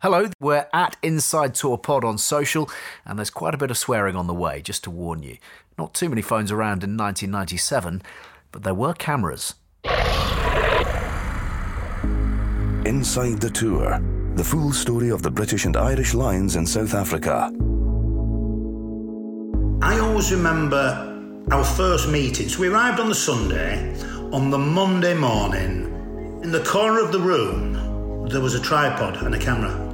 Hello, we're at Inside Tour Pod on social, and there's quite a bit of swearing on the way, just to warn you. Not too many phones around in 1997, but there were cameras. Inside the Tour, the full story of the British and Irish Lions in South Africa. I always remember our first meeting. So we arrived on the Sunday. On the Monday morning, in the corner of the room, there was a tripod and a camera,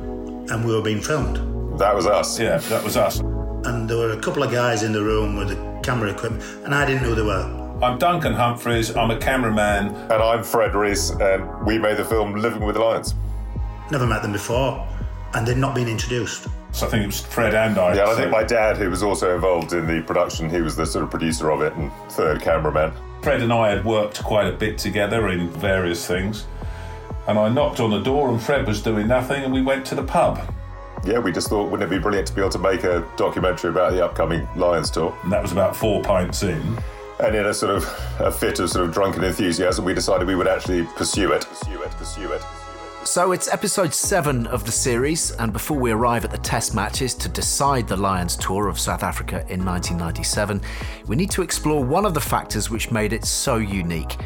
and we were being filmed. That was us. Yeah, that was us. And there were a couple of guys in the room with the camera equipment, and I didn't know who they were. I'm Duncan Humphreys. I'm a cameraman. And I'm Fred Rees, and we made the film Living with Lions. Never met them before, and they'd not been introduced. So I think it was Fred and I. Yeah, I think my dad, who was also involved in the production, he was the sort of producer of it and third cameraman. Fred and I had worked quite a bit together in various things. And I knocked on the door, and Fred was doing nothing, and we went to the pub. Yeah, we just thought, wouldn't it be brilliant to be able to make a documentary about the upcoming Lions tour? And that was about four pints in. And in a sort of a fit of sort of drunken enthusiasm, we decided we would actually pursue it. Pursue it, pursue it. Pursue it. So it's episode 7 of the series, and before we arrive at the test matches to decide the Lions tour of South Africa in 1997, we need to explore one of the factors which made it so unique.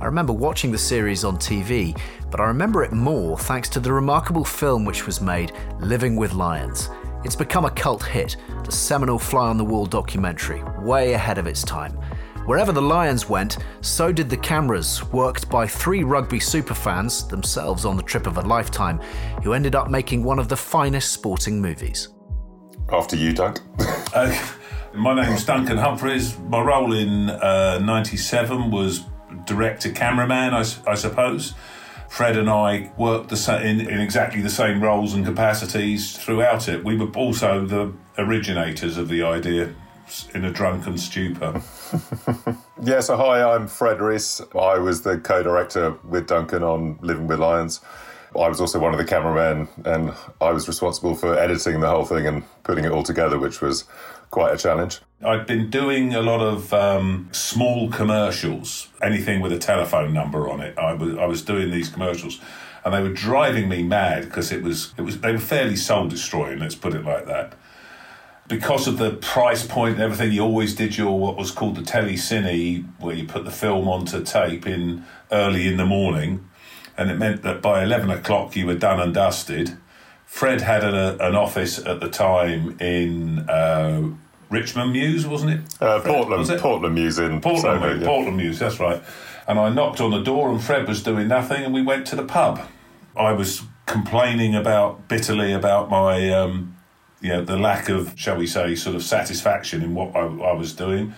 I remember watching the series on TV, but I remember it more thanks to the remarkable film which was made, Living with Lions. It's become a cult hit, the seminal fly on the wall documentary, way ahead of its time. Wherever the Lions went, so did the cameras, worked by three rugby superfans, themselves on the trip of a lifetime, who ended up making one of the finest sporting movies. After you, Doug. uh, my name's Duncan Humphreys. My role in uh, 97 was director cameraman, I, I, suppose. Fred and I worked the, in, in exactly the same roles and capacities throughout it. We were also the originators of the idea in a drunken stupor. yeah, so hi, I'm Fred Rees. I was the co director with Duncan on Living with Lions. I was also one of the cameramen, and I was responsible for editing the whole thing and putting it all together, which was quite a challenge. I'd been doing a lot of um, small commercials, anything with a telephone number on it. I was, I was doing these commercials, and they were driving me mad because it was, it was they were fairly soul destroying. Let's put it like that because of the price point and everything, you always did your what was called the telecine, where you put the film onto tape in early in the morning, and it meant that by eleven o'clock you were done and dusted. Fred had a, an office at the time in uh, Richmond Mews, wasn't it? Uh, Portland, was it? Portland Mews in Portland, Soho, yeah. Portland Mews. That's right. And I knocked on the door, and Fred was doing nothing, and we went to the pub. I was complaining about bitterly about my. Um, you know, the lack of, shall we say, sort of satisfaction in what I, I was doing.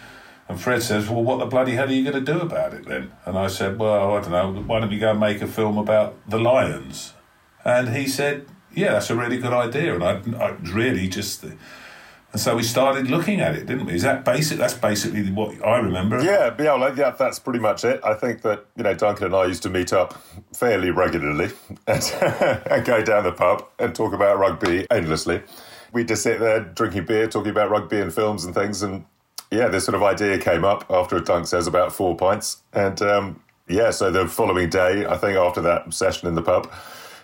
And Fred says, Well, what the bloody hell are you going to do about it then? And I said, Well, I don't know, why don't you go and make a film about the lions? And he said, Yeah, that's a really good idea. And I, I really just. And so we started looking at it, didn't we? Is that basic? That's basically what I remember. Yeah, yeah, well, yeah, that's pretty much it. I think that you know Duncan and I used to meet up fairly regularly and, and go down the pub and talk about rugby endlessly We'd just sit there drinking beer, talking about rugby and films and things. And yeah, this sort of idea came up after a dunk says about four pints. And um, yeah, so the following day, I think after that session in the pub,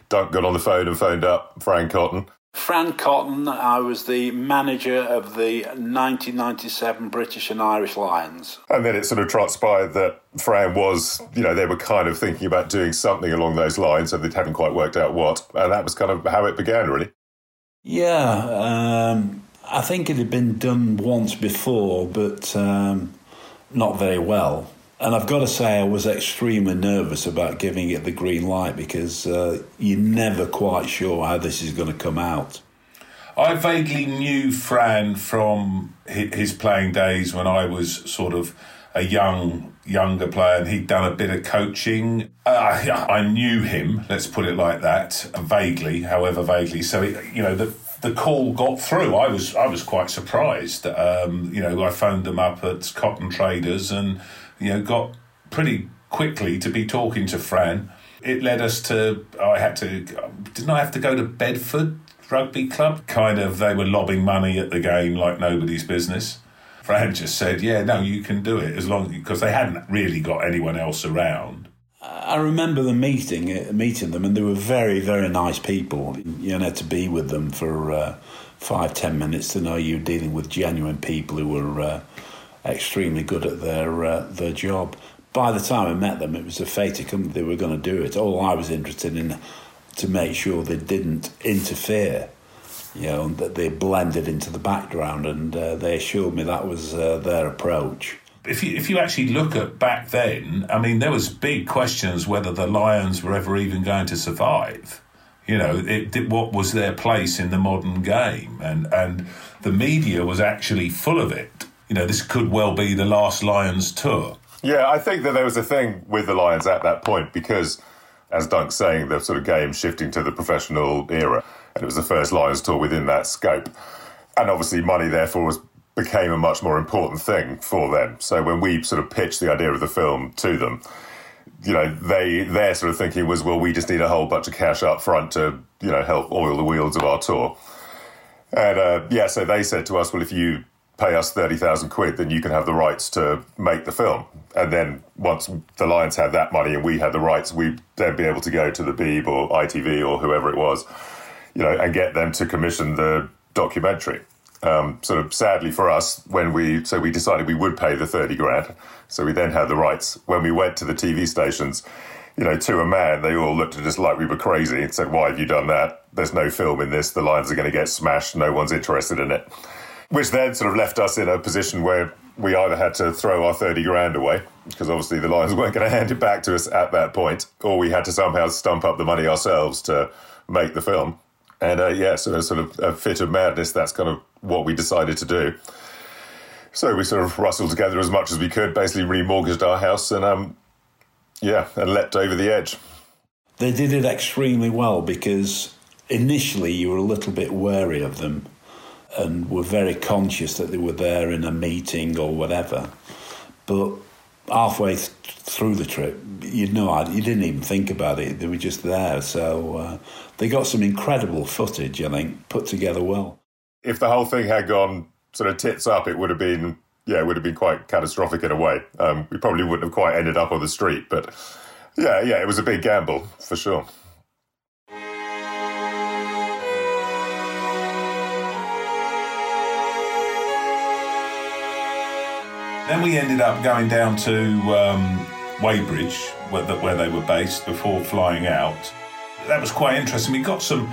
Dunk got on the phone and phoned up Frank Cotton. Fran Cotton, I was the manager of the 1997 British and Irish Lions. And then it sort of transpired that Fran was, you know, they were kind of thinking about doing something along those lines, and they hadn't quite worked out what. And that was kind of how it began, really. Yeah, um, I think it had been done once before, but um, not very well. And I've got to say, I was extremely nervous about giving it the green light because uh, you're never quite sure how this is going to come out. I vaguely knew Fran from his playing days when I was sort of a young younger player and he'd done a bit of coaching. Uh, I knew him, let's put it like that, vaguely, however vaguely. So it, you know the the call got through. I was I was quite surprised. Um, you know, I phoned them up at Cotton Traders and you know, got pretty quickly to be talking to Fran. It led us to, I had to, didn't I have to go to Bedford Rugby Club? Kind of, they were lobbing money at the game like nobody's business. Fran just said, yeah, no, you can do it as long, because they hadn't really got anyone else around. I remember the meeting, uh, meeting them, and they were very, very nice people. You had to be with them for uh, five, ten minutes to know you're dealing with genuine people who were uh, extremely good at their uh, their job. By the time I met them, it was a fait accompli. They were going to do it. All I was interested in to make sure they didn't interfere, you know, that they blended into the background, and uh, they assured me that was uh, their approach. If you if you actually look at back then, I mean, there was big questions whether the Lions were ever even going to survive. You know, it, it, what was their place in the modern game, and and the media was actually full of it you know, this could well be the last Lions tour. Yeah, I think that there was a thing with the Lions at that point because, as Dunk's saying, the sort of game shifting to the professional era, and it was the first Lions tour within that scope. And obviously, money therefore was became a much more important thing for them. So when we sort of pitched the idea of the film to them, you know, they their sort of thinking was, well, we just need a whole bunch of cash up front to, you know, help oil the wheels of our tour. And uh, yeah, so they said to us, well, if you pay us 30,000 quid, then you can have the rights to make the film. And then once the Lions had that money and we had the rights, we'd then be able to go to the Beeb or ITV or whoever it was, you know, and get them to commission the documentary. Um, sort of sadly for us, when we so we decided we would pay the 30 grand. So we then had the rights. When we went to the TV stations, you know, to a man, they all looked at us like we were crazy and said, Why have you done that? There's no film in this. The Lions are going to get smashed. No one's interested in it which then sort of left us in a position where we either had to throw our 30 grand away, because obviously the Lions weren't going to hand it back to us at that point, or we had to somehow stump up the money ourselves to make the film. And uh, yeah, so sort of a fit of madness, that's kind of what we decided to do. So we sort of rustled together as much as we could, basically remortgaged our house, and um, yeah, and leapt over the edge. They did it extremely well because initially you were a little bit wary of them and were very conscious that they were there in a meeting or whatever. But halfway th- through the trip, you know, you didn't even think about it. They were just there. So uh, they got some incredible footage, I think, put together well. If the whole thing had gone sort of tits up, it would have been, yeah, it would have been quite catastrophic in a way. Um, we probably wouldn't have quite ended up on the street, but yeah, yeah, it was a big gamble for sure. Then we ended up going down to um, Weybridge, where, where they were based, before flying out. That was quite interesting. We got some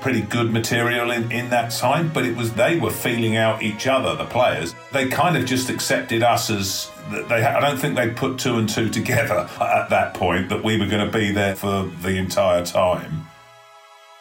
pretty good material in, in that time, but it was they were feeling out each other, the players. They kind of just accepted us as they. I don't think they put two and two together at that point that we were going to be there for the entire time.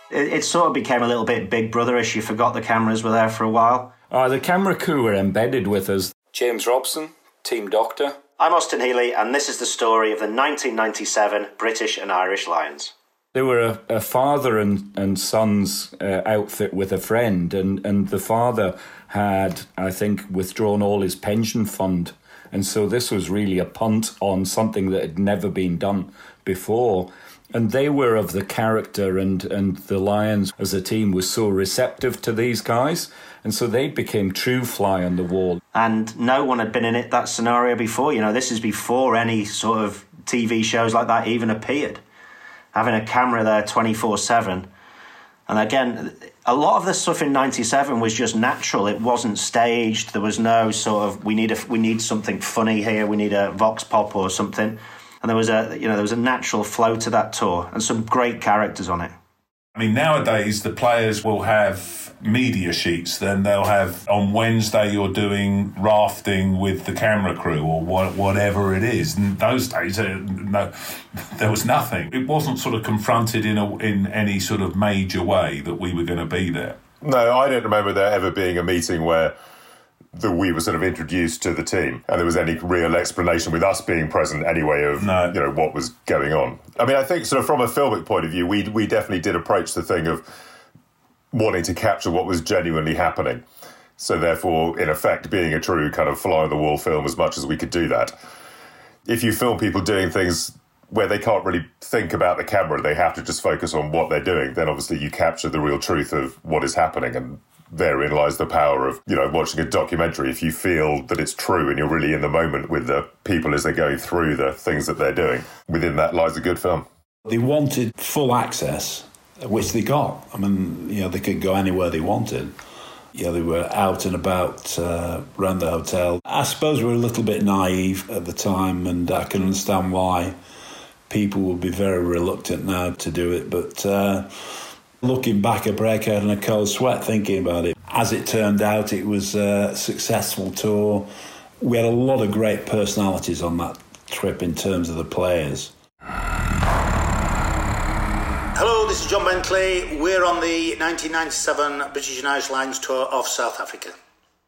It, it sort of became a little bit Big Brotherish. You forgot the cameras were there for a while. Uh, the camera crew were embedded with us. James Robson, Team Doctor. I'm Austin Healey, and this is the story of the 1997 British and Irish Lions. They were a, a father and, and son's uh, outfit with a friend, and, and the father had, I think, withdrawn all his pension fund. And so this was really a punt on something that had never been done before and they were of the character and and the lions as a team was so receptive to these guys and so they became true fly on the wall and no one had been in it that scenario before you know this is before any sort of tv shows like that even appeared having a camera there 24 7 And again, a lot of the stuff in '97 was just natural. It wasn't staged. There was no sort of we need a we need something funny here. We need a vox pop or something. And there was a you know there was a natural flow to that tour and some great characters on it. I mean, nowadays the players will have media sheets. Then they'll have on Wednesday you're doing rafting with the camera crew or what, whatever it is. And those days, uh, no, there was nothing. It wasn't sort of confronted in a, in any sort of major way that we were going to be there. No, I don't remember there ever being a meeting where that we were sort of introduced to the team and there was any real explanation with us being present anyway of no. you know what was going on. I mean, I think sort of from a filmic point of view, we we definitely did approach the thing of wanting to capture what was genuinely happening. So, therefore, in effect, being a true kind of fly on the wall film as much as we could do that. If you film people doing things where they can't really think about the camera, they have to just focus on what they're doing, then obviously you capture the real truth of what is happening. And therein lies the power of, you know, watching a documentary. If you feel that it's true and you're really in the moment with the people as they're going through the things that they're doing, within that lies a good film. They wanted full access which they got. I mean, you know, they could go anywhere they wanted. Yeah, they were out and about uh, around the hotel. I suppose we were a little bit naive at the time, and I can understand why people would be very reluctant now to do it. But uh, looking back, I break out in a cold sweat thinking about it. As it turned out, it was a successful tour. We had a lot of great personalities on that trip in terms of the players. Hello, this is John Bentley. We're on the 1997 British and Irish Lions tour of South Africa.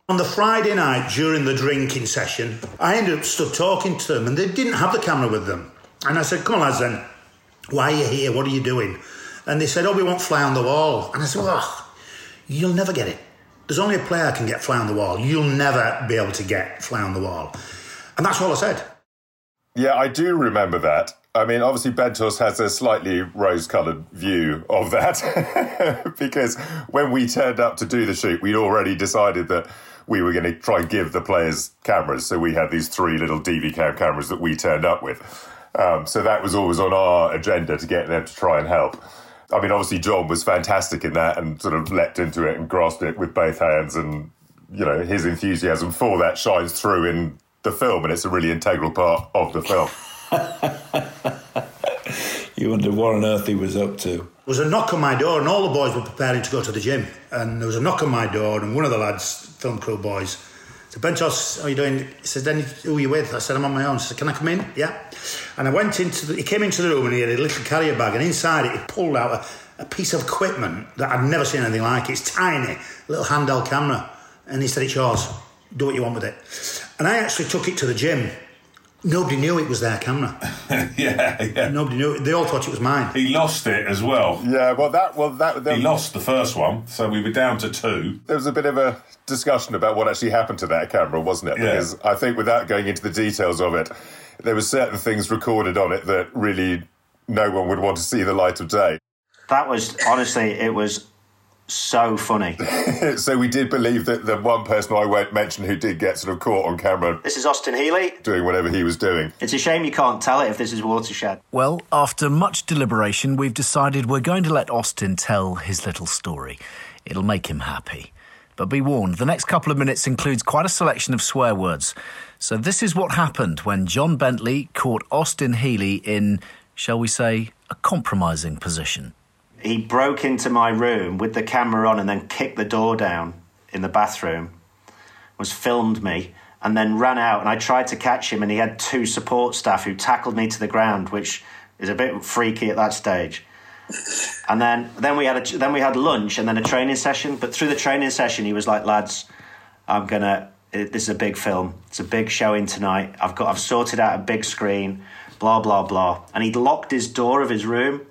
On the Friday night during the drinking session, I ended up stood talking to them and they didn't have the camera with them. And I said, Come on, lads, then. Why are you here? What are you doing? And they said, Oh, we want fly on the wall. And I said, Well, you'll never get it. There's only a player can get fly on the wall. You'll never be able to get fly on the wall. And that's all I said. Yeah, I do remember that. I mean, obviously, Bentos has a slightly rose coloured view of that because when we turned up to do the shoot, we'd already decided that we were going to try and give the players cameras. So we had these three little DV cam cameras that we turned up with. Um, so that was always on our agenda to get them to try and help. I mean, obviously, John was fantastic in that and sort of leapt into it and grasped it with both hands. And, you know, his enthusiasm for that shines through in the film, and it's a really integral part of the film. you wonder what on earth he was up to. There was a knock on my door, and all the boys were preparing to go to the gym. And there was a knock on my door, and one of the lads, film crew boys, said, Bentos, how are you doing? He says, then who are you with? I said, I'm on my own. He said, can I come in? Yeah. And I went into the, he came into the room and he had a little carrier bag, and inside it, he pulled out a, a piece of equipment that I'd never seen anything like. It's tiny, little handheld camera. And he said, it's yours. Do what you want with it. And I actually took it to the gym Nobody knew it was their camera. yeah, yeah. Nobody knew. They all thought it was mine. He lost it as well. Yeah, well, that well that he lost the first one, so we were down to two. There was a bit of a discussion about what actually happened to that camera, wasn't it? Yeah. Because I think, without going into the details of it, there were certain things recorded on it that really no one would want to see the light of day. That was honestly, it was so funny. so we did believe that the one person I won't mention who did get sort of caught on camera. This is Austin Healey. Doing whatever he was doing. It's a shame you can't tell it if this is Watershed. Well, after much deliberation, we've decided we're going to let Austin tell his little story. It'll make him happy. But be warned, the next couple of minutes includes quite a selection of swear words. So this is what happened when John Bentley caught Austin Healey in, shall we say, a compromising position he broke into my room with the camera on and then kicked the door down in the bathroom, was filmed me, and then ran out. And I tried to catch him, and he had two support staff who tackled me to the ground, which is a bit freaky at that stage. And then, then we had a, then we had lunch and then a training session. But through the training session, he was like, "Lads, I'm gonna. This is a big film. It's a big showing tonight. I've got. I've sorted out a big screen. Blah blah blah." And he'd locked his door of his room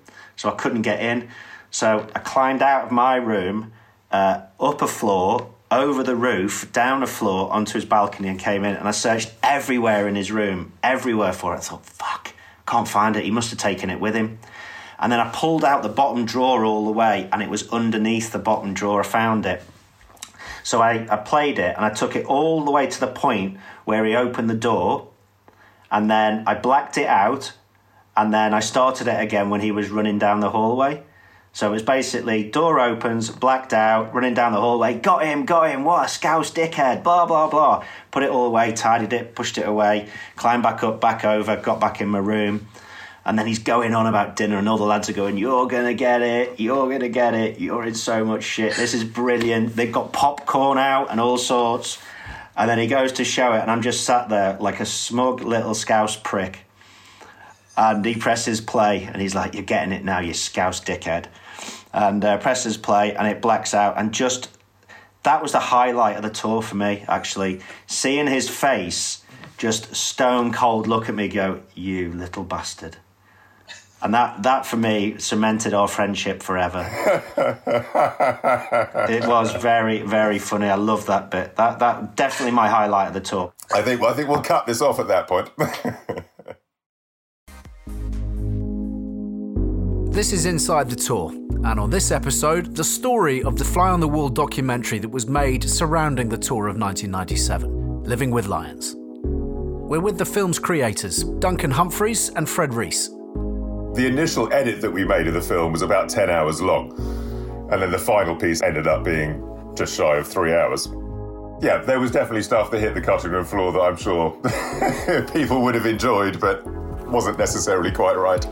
so I couldn't get in. So I climbed out of my room, uh, up a floor, over the roof, down a floor, onto his balcony, and came in. And I searched everywhere in his room, everywhere for it. I thought, fuck, can't find it. He must have taken it with him. And then I pulled out the bottom drawer all the way, and it was underneath the bottom drawer. I found it. So I, I played it, and I took it all the way to the point where he opened the door, and then I blacked it out and then I started it again when he was running down the hallway. So it was basically door opens, blacked out, running down the hallway, got him, got him, what a scouse dickhead, blah, blah, blah. Put it all away, tidied it, pushed it away, climbed back up, back over, got back in my room. And then he's going on about dinner, and all the lads are going, You're going to get it, you're going to get it, you're in so much shit, this is brilliant. They've got popcorn out and all sorts. And then he goes to show it, and I'm just sat there like a smug little scouse prick. And he presses play, and he's like, You're getting it now, you scouse dickhead. And uh, presses play and it blacks out. And just that was the highlight of the tour for me actually. Seeing his face just stone cold look at me go you little bastard. And that that for me cemented our friendship forever. It was very very funny. I love that bit. That that definitely my highlight of the tour. I think i think we'll cut this off at that point This is Inside the Tour, and on this episode, the story of the Fly on the Wall documentary that was made surrounding the tour of 1997, Living with Lions. We're with the film's creators, Duncan Humphreys and Fred Rees. The initial edit that we made of the film was about 10 hours long, and then the final piece ended up being just shy of three hours. Yeah, there was definitely stuff that hit the cutting room floor that I'm sure people would have enjoyed, but wasn't necessarily quite right.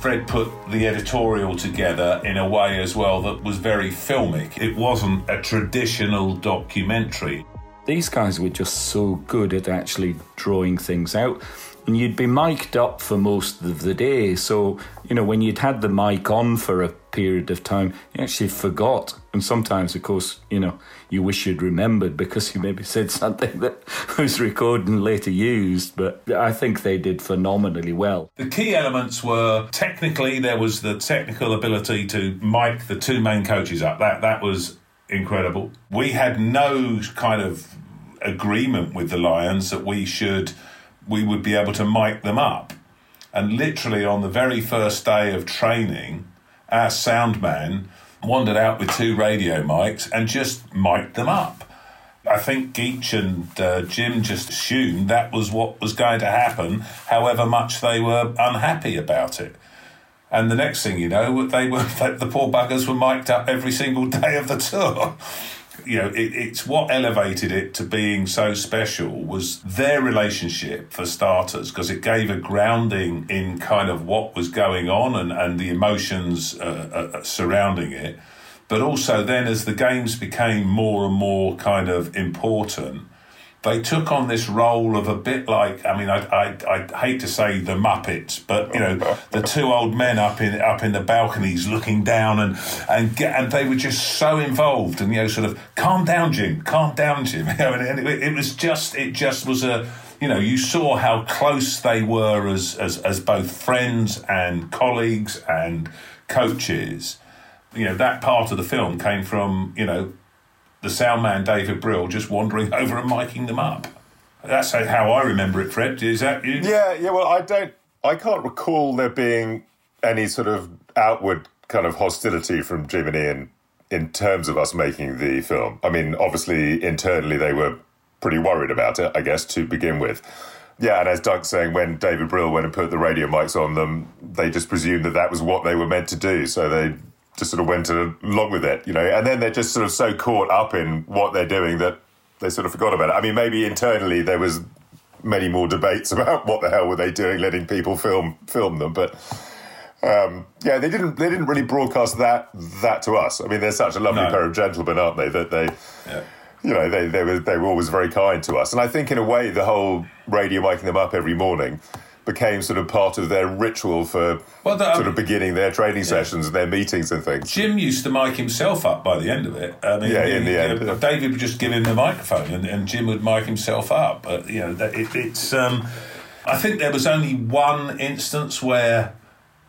Fred put the editorial together in a way as well that was very filmic. It wasn't a traditional documentary. These guys were just so good at actually drawing things out. And you'd be mic'd up for most of the day. So, you know, when you'd had the mic on for a period of time, you actually forgot. And sometimes, of course, you know, you wish you'd remembered because you maybe said something that was recorded and later used. But I think they did phenomenally well. The key elements were technically there was the technical ability to mic the two main coaches up. That that was incredible. We had no kind of agreement with the Lions that we should we would be able to mic them up. And literally on the very first day of training, our sound man wandered out with two radio mics and just mic'd them up. I think Geech and uh, Jim just assumed that was what was going to happen, however much they were unhappy about it. And the next thing you know, they were the poor buggers were mic'd up every single day of the tour you know, it, it's what elevated it to being so special was their relationship for starters, because it gave a grounding in kind of what was going on and, and the emotions uh, uh, surrounding it. But also, then as the games became more and more kind of important, they took on this role of a bit like I mean I, I, I hate to say the Muppets, but you know the two old men up in up in the balconies looking down and and get, and they were just so involved and you know sort of calm down Jim, calm down Jim, you know, and, it, it was just it just was a you know you saw how close they were as as as both friends and colleagues and coaches. You know that part of the film came from you know the sound man David Brill just wandering over and miking them up. That's how I remember it, Fred. Is that you? Yeah, yeah. Well, I don't. I can't recall there being any sort of outward kind of hostility from Jim and Ian in terms of us making the film. I mean, obviously internally they were pretty worried about it, I guess, to begin with. Yeah, and as Doug's saying, when David Brill went and put the radio mics on them, they just presumed that that was what they were meant to do. So they just sort of went along with it, you know. And then they're just sort of so caught up in what they're doing that they sort of forgot about it. I mean, maybe internally there was many more debates about what the hell were they doing, letting people film film them, but. Um, yeah, they didn't. They didn't really broadcast that that to us. I mean, they're such a lovely no. pair of gentlemen, aren't they? That they, yeah. you know, they they were they were always very kind to us. And I think, in a way, the whole radio waking them up every morning became sort of part of their ritual for well, the, sort of beginning their training yeah. sessions and their meetings and things. Jim used to mic himself up by the end of it. I mean, yeah, in the end, know, David would just give him the microphone, and, and Jim would mic himself up. But you know, it, it's. Um, I think there was only one instance where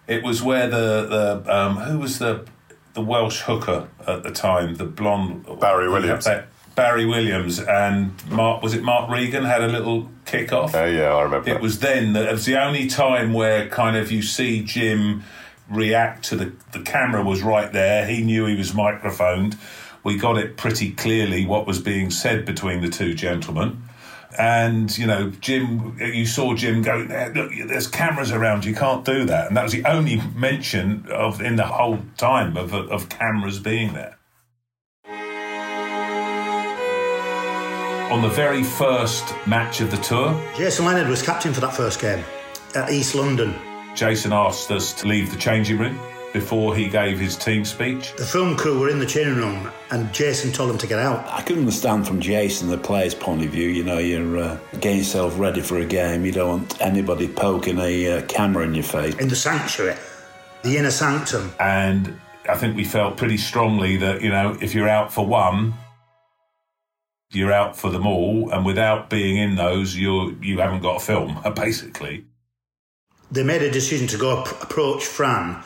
it was where the the um, who was the the Welsh hooker at the time, the blonde Barry Williams. Barry Williams and Mark was it Mark Regan had a little kick off. Oh uh, yeah, I remember. It that. was then that it was the only time where kind of you see Jim react to the the camera was right there. He knew he was microphoned. We got it pretty clearly what was being said between the two gentlemen. And you know, Jim, you saw Jim go. Look, there's cameras around. You can't do that. And that was the only mention of in the whole time of of cameras being there. On the very first match of the tour, Jason Leonard was captain for that first game at East London. Jason asked us to leave the changing room before he gave his team speech. The film crew were in the changing room, and Jason told them to get out. I can understand from Jason, the player's point of view. You know, you're uh, getting yourself ready for a game. You don't want anybody poking a uh, camera in your face. In the sanctuary, the inner sanctum. And I think we felt pretty strongly that, you know, if you're out for one, you're out for them all. And without being in those, you you haven't got a film, basically. They made a decision to go ap- approach Fran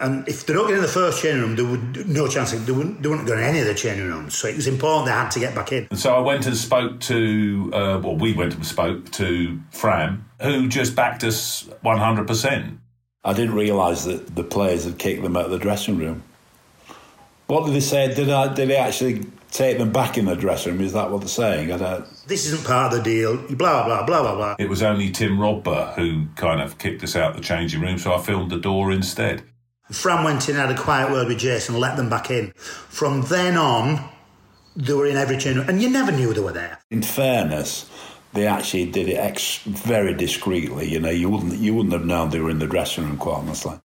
and if they don't get in the first changing room, there would no chance. They wouldn't, they wouldn't go in any of the changing rooms. So it was important they had to get back in. And so I went and spoke to, uh, well, we went and spoke to Fran, who just backed us 100%. I didn't realise that the players had kicked them out of the dressing room. What did they say? Did I, did they actually take them back in the dressing room? Is that what they're saying? I don't. This isn't part of the deal. Blah blah blah blah blah. It was only Tim Rodber who kind of kicked us out the changing room, so I filmed the door instead. Fran went in, had a quiet word with Jason, let them back in. From then on, they were in every changing room, and you never knew they were there. In fairness, they actually did it ex- very discreetly. You know, you wouldn't you wouldn't have known they were in the dressing room, quite honestly.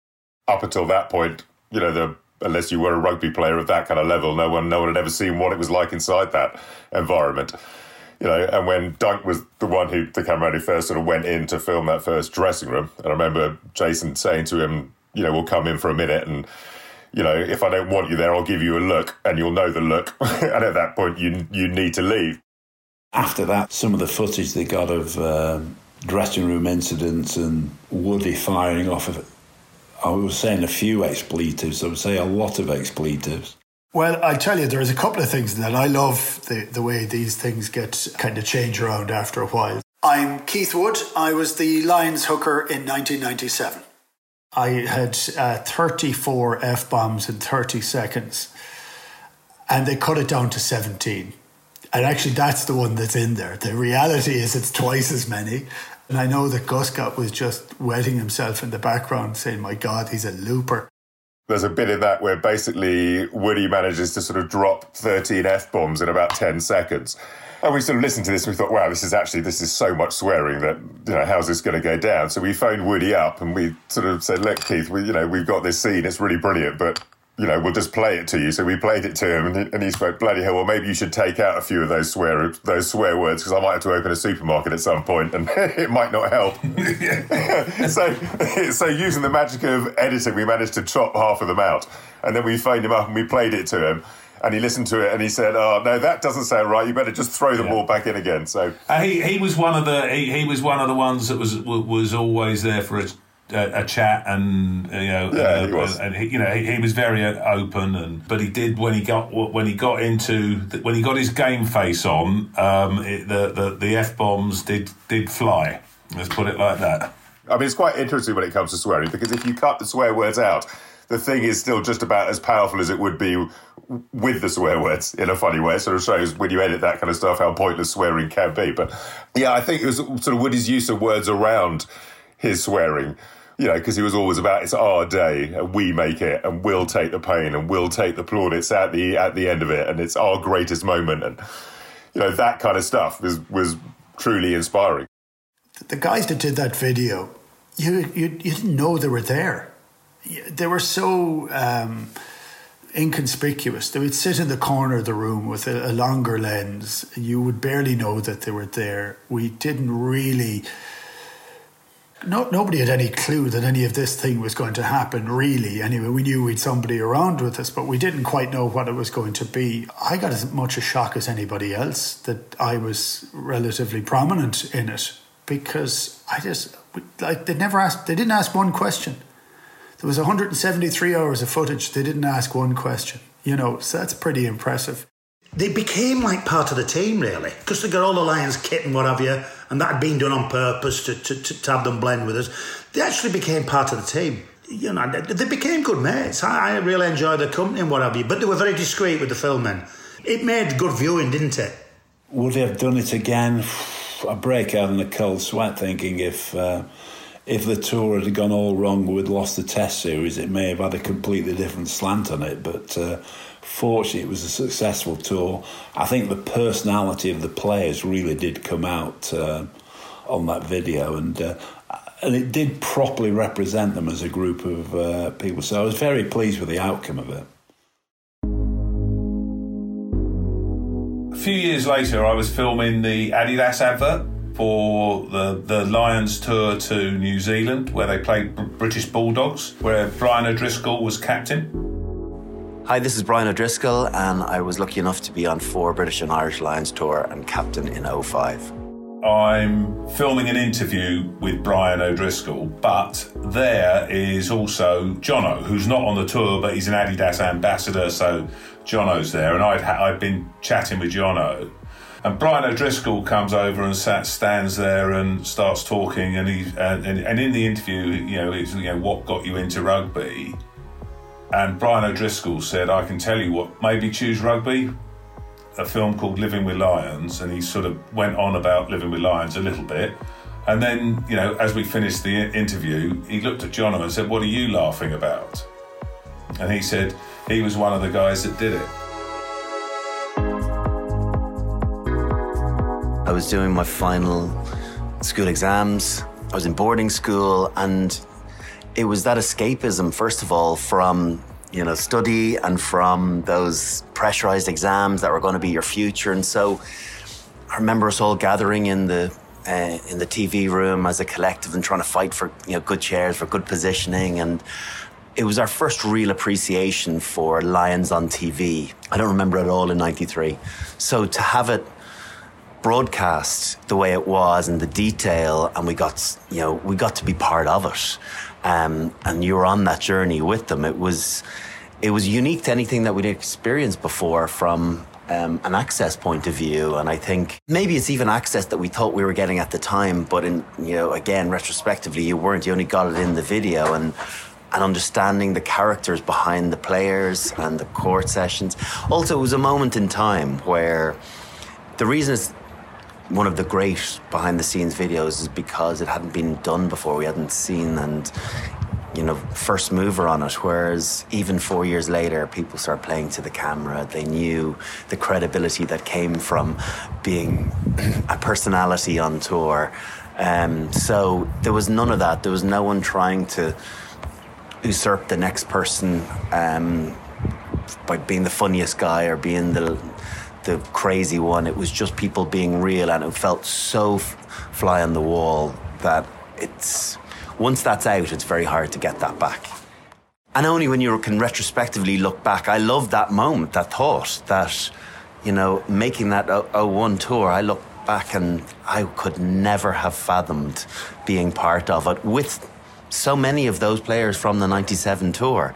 Up until that point, you know, the unless you were a rugby player of that kind of level, no one no one had ever seen what it was like inside that environment. You know, and when Dunk was the one who the camera first sort of went in to film that first dressing room, and I remember Jason saying to him, you know, we'll come in for a minute and you know, if I don't want you there, I'll give you a look, and you'll know the look. and at that point, you you need to leave. After that, some of the footage they got of uh, dressing room incidents and Woody firing off of, I was saying a few expletives. I would say a lot of expletives. Well, I tell you, there's a couple of things that I love the, the way these things get kind of change around after a while. I'm Keith Wood. I was the Lions hooker in 1997. I had uh, 34 F bombs in 30 seconds, and they cut it down to 17. And actually, that's the one that's in there. The reality is, it's twice as many. And I know that Guscott was just wetting himself in the background, saying, My God, he's a looper. There's a bit in that where basically Woody manages to sort of drop 13 F bombs in about 10 seconds. And we sort of listened to this and we thought, wow, this is actually, this is so much swearing that, you know, how's this going to go down? So we phoned Woody up and we sort of said, look, Keith, we, you know, we've got this scene. It's really brilliant, but, you know, we'll just play it to you. So we played it to him and he, and he spoke, bloody hell, well, maybe you should take out a few of those swear, those swear words because I might have to open a supermarket at some point and it might not help. so, so using the magic of editing, we managed to chop half of them out. And then we phoned him up and we played it to him and he listened to it and he said, "Oh no, that doesn't sound right. You better just throw them yeah. all back in again." So uh, he he was one of the he, he was one of the ones that was was always there for a, a, a chat and you know yeah, uh, he was. and he, you know he, he, was very open and but he did when he got when he got into when he got his game face on um, it, the the the f bombs did did fly. Let's put it like that. I mean, it's quite interesting when it comes to swearing because if you cut the swear words out, the thing is still just about as powerful as it would be with the swear words in a funny way. It sort of shows when you edit that kind of stuff how pointless swearing can be. But yeah, I think it was sort of Woody's use of words around his swearing. You know, because he was always about it's our day and we make it and we'll take the pain and we'll take the plaudits at the at the end of it and it's our greatest moment and you know that kind of stuff was was truly inspiring. The guys that did that video, you you, you didn't know they were there. They were so. Um, inconspicuous. They would sit in the corner of the room with a, a, longer lens. You would barely know that they were there. We didn't really. No, nobody had any clue that any of this thing was going to happen, really. Anyway, we knew we'd somebody around with us, but we didn't quite know what it was going to be. I got as much a shock as anybody else that I was relatively prominent in it because I just, like, they never asked, they didn't ask one question. There was 173 hours of footage. They didn't ask one question. You know, so that's pretty impressive. They became like part of the team, really, because they got all the Lions kit and what have you, and that had been done on purpose to, to, to have them blend with us. They actually became part of the team. You know, they, became good mates. I, I really enjoyed their company and what have you, but they were very discreet with the filming. It made good viewing, didn't it? Would they have done it again? I break out in a cold sweat thinking if uh, if the tour had gone all wrong, we'd lost the Test series. It may have had a completely different slant on it, but. Uh, fortunately, it was a successful tour. I think the personality of the players really did come out uh, on that video, and uh, and it did properly represent them as a group of uh, people. So I was very pleased with the outcome of it. A few years later, I was filming the Adidas advert for the, the Lions tour to New Zealand, where they played British Bulldogs, where Brian O'Driscoll was captain. Hi, this is Brian O'Driscoll, and I was lucky enough to be on four British and Irish Lions tour and captain in 05. I'm filming an interview with Brian O'Driscoll, but there is also Jono, who's not on the tour, but he's an Adidas ambassador, so Jono's there, and I'd ha- I'd been chatting with Jono, and Brian O'Driscoll comes over and sat, stands there and starts talking, and he and, and, and in the interview, you know, it's you know what got you into rugby, and Brian O'Driscoll said, "I can tell you what made me choose rugby." A film called Living with Lions, and he sort of went on about Living with Lions a little bit. And then, you know, as we finished the interview, he looked at Jono and said, What are you laughing about? And he said, he was one of the guys that did it. I was doing my final school exams. I was in boarding school, and it was that escapism, first of all, from you know study and from those pressurized exams that were going to be your future. And so, I remember us all gathering in the uh, in the TV room as a collective and trying to fight for you know good chairs, for good positioning, and it was our first real appreciation for Lions on TV. I don't remember it all in '93, so to have it broadcast the way it was and the detail, and we got you know we got to be part of it, um, and you were on that journey with them. It was it was unique to anything that we'd experienced before from. Um, an access point of view, and I think maybe it's even access that we thought we were getting at the time, but in you know again retrospectively you weren't. You only got it in the video, and and understanding the characters behind the players and the court sessions. Also, it was a moment in time where the reason it's one of the great behind the scenes videos is because it hadn't been done before. We hadn't seen and you know first mover on it. Whereas even four years later, people start playing to the camera. They knew the credibility that came from being a personality on tour. Um, so there was none of that. There was no one trying to usurp the next person um, by being the funniest guy or being the the crazy one. It was just people being real, and it felt so f- fly on the wall that it's once that's out, it's very hard to get that back. And only when you can retrospectively look back, I love that moment, that thought that, you know, making that 01 tour, I look back and I could never have fathomed being part of it with so many of those players from the 97 tour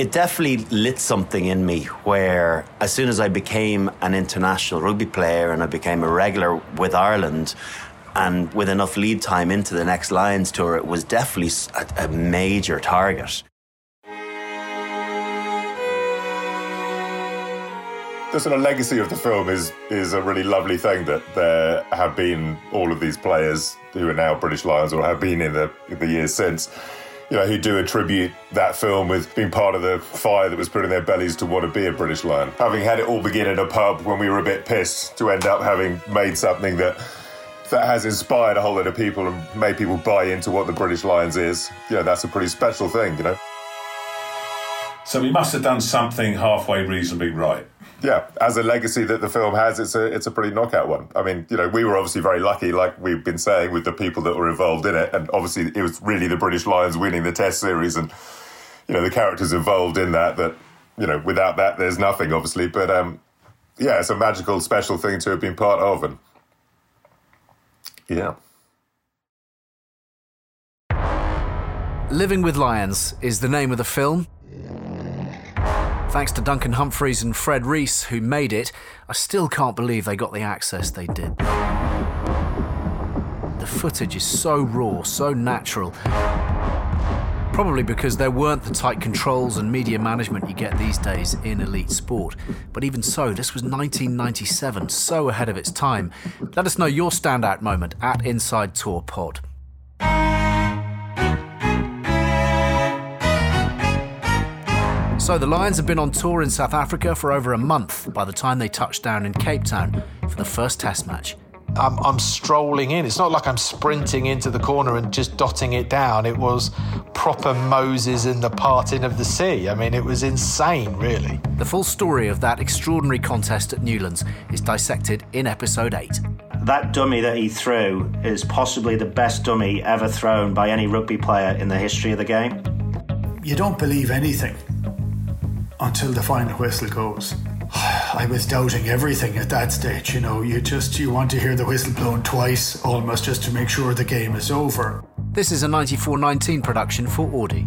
it definitely lit something in me where as soon as I became an international rugby player and I became a regular with Ireland and with enough lead time into the next Lions tour, it was definitely a, a major target. the sort of legacy of the film is is a really lovely thing that there have been all of these players who are now British Lions or have been in the in the years since you know, who do attribute that film with being part of the fire that was put in their bellies to want to be a British Lion. Having had it all begin in a pub when we were a bit pissed to end up having made something that that has inspired a whole lot of people and made people buy into what the British Lions is, you know, that's a pretty special thing, you know. So we must have done something halfway reasonably right yeah, as a legacy that the film has, it's a it's a pretty knockout one. I mean, you know, we were obviously very lucky, like we've been saying, with the people that were involved in it, and obviously it was really the British Lions winning the Test series, and you know the characters involved in that. That you know, without that, there's nothing, obviously. But um, yeah, it's a magical, special thing to have been part of, and yeah. Living with Lions is the name of the film. Thanks to Duncan Humphreys and Fred Rees, who made it, I still can't believe they got the access they did. The footage is so raw, so natural. Probably because there weren't the tight controls and media management you get these days in elite sport. But even so, this was 1997, so ahead of its time. Let us know your standout moment at Inside Tour Pod. So the Lions have been on tour in South Africa for over a month by the time they touched down in Cape Town for the first test match. I'm, I'm, strolling in. It's not like I'm sprinting into the corner and just dotting it down. It was proper Moses in the parting of the sea. I mean, it was insane, really. The full story of that extraordinary contest at Newlands is dissected in episode 8. That dummy that he threw is possibly the best dummy ever thrown by any rugby player in the history of the game. You don't believe anything until the final whistle goes. I was doubting everything at that stage. You know, you just you want to hear the whistle blown twice, almost just to make sure the game is over. This is a 94-19 production for Audi.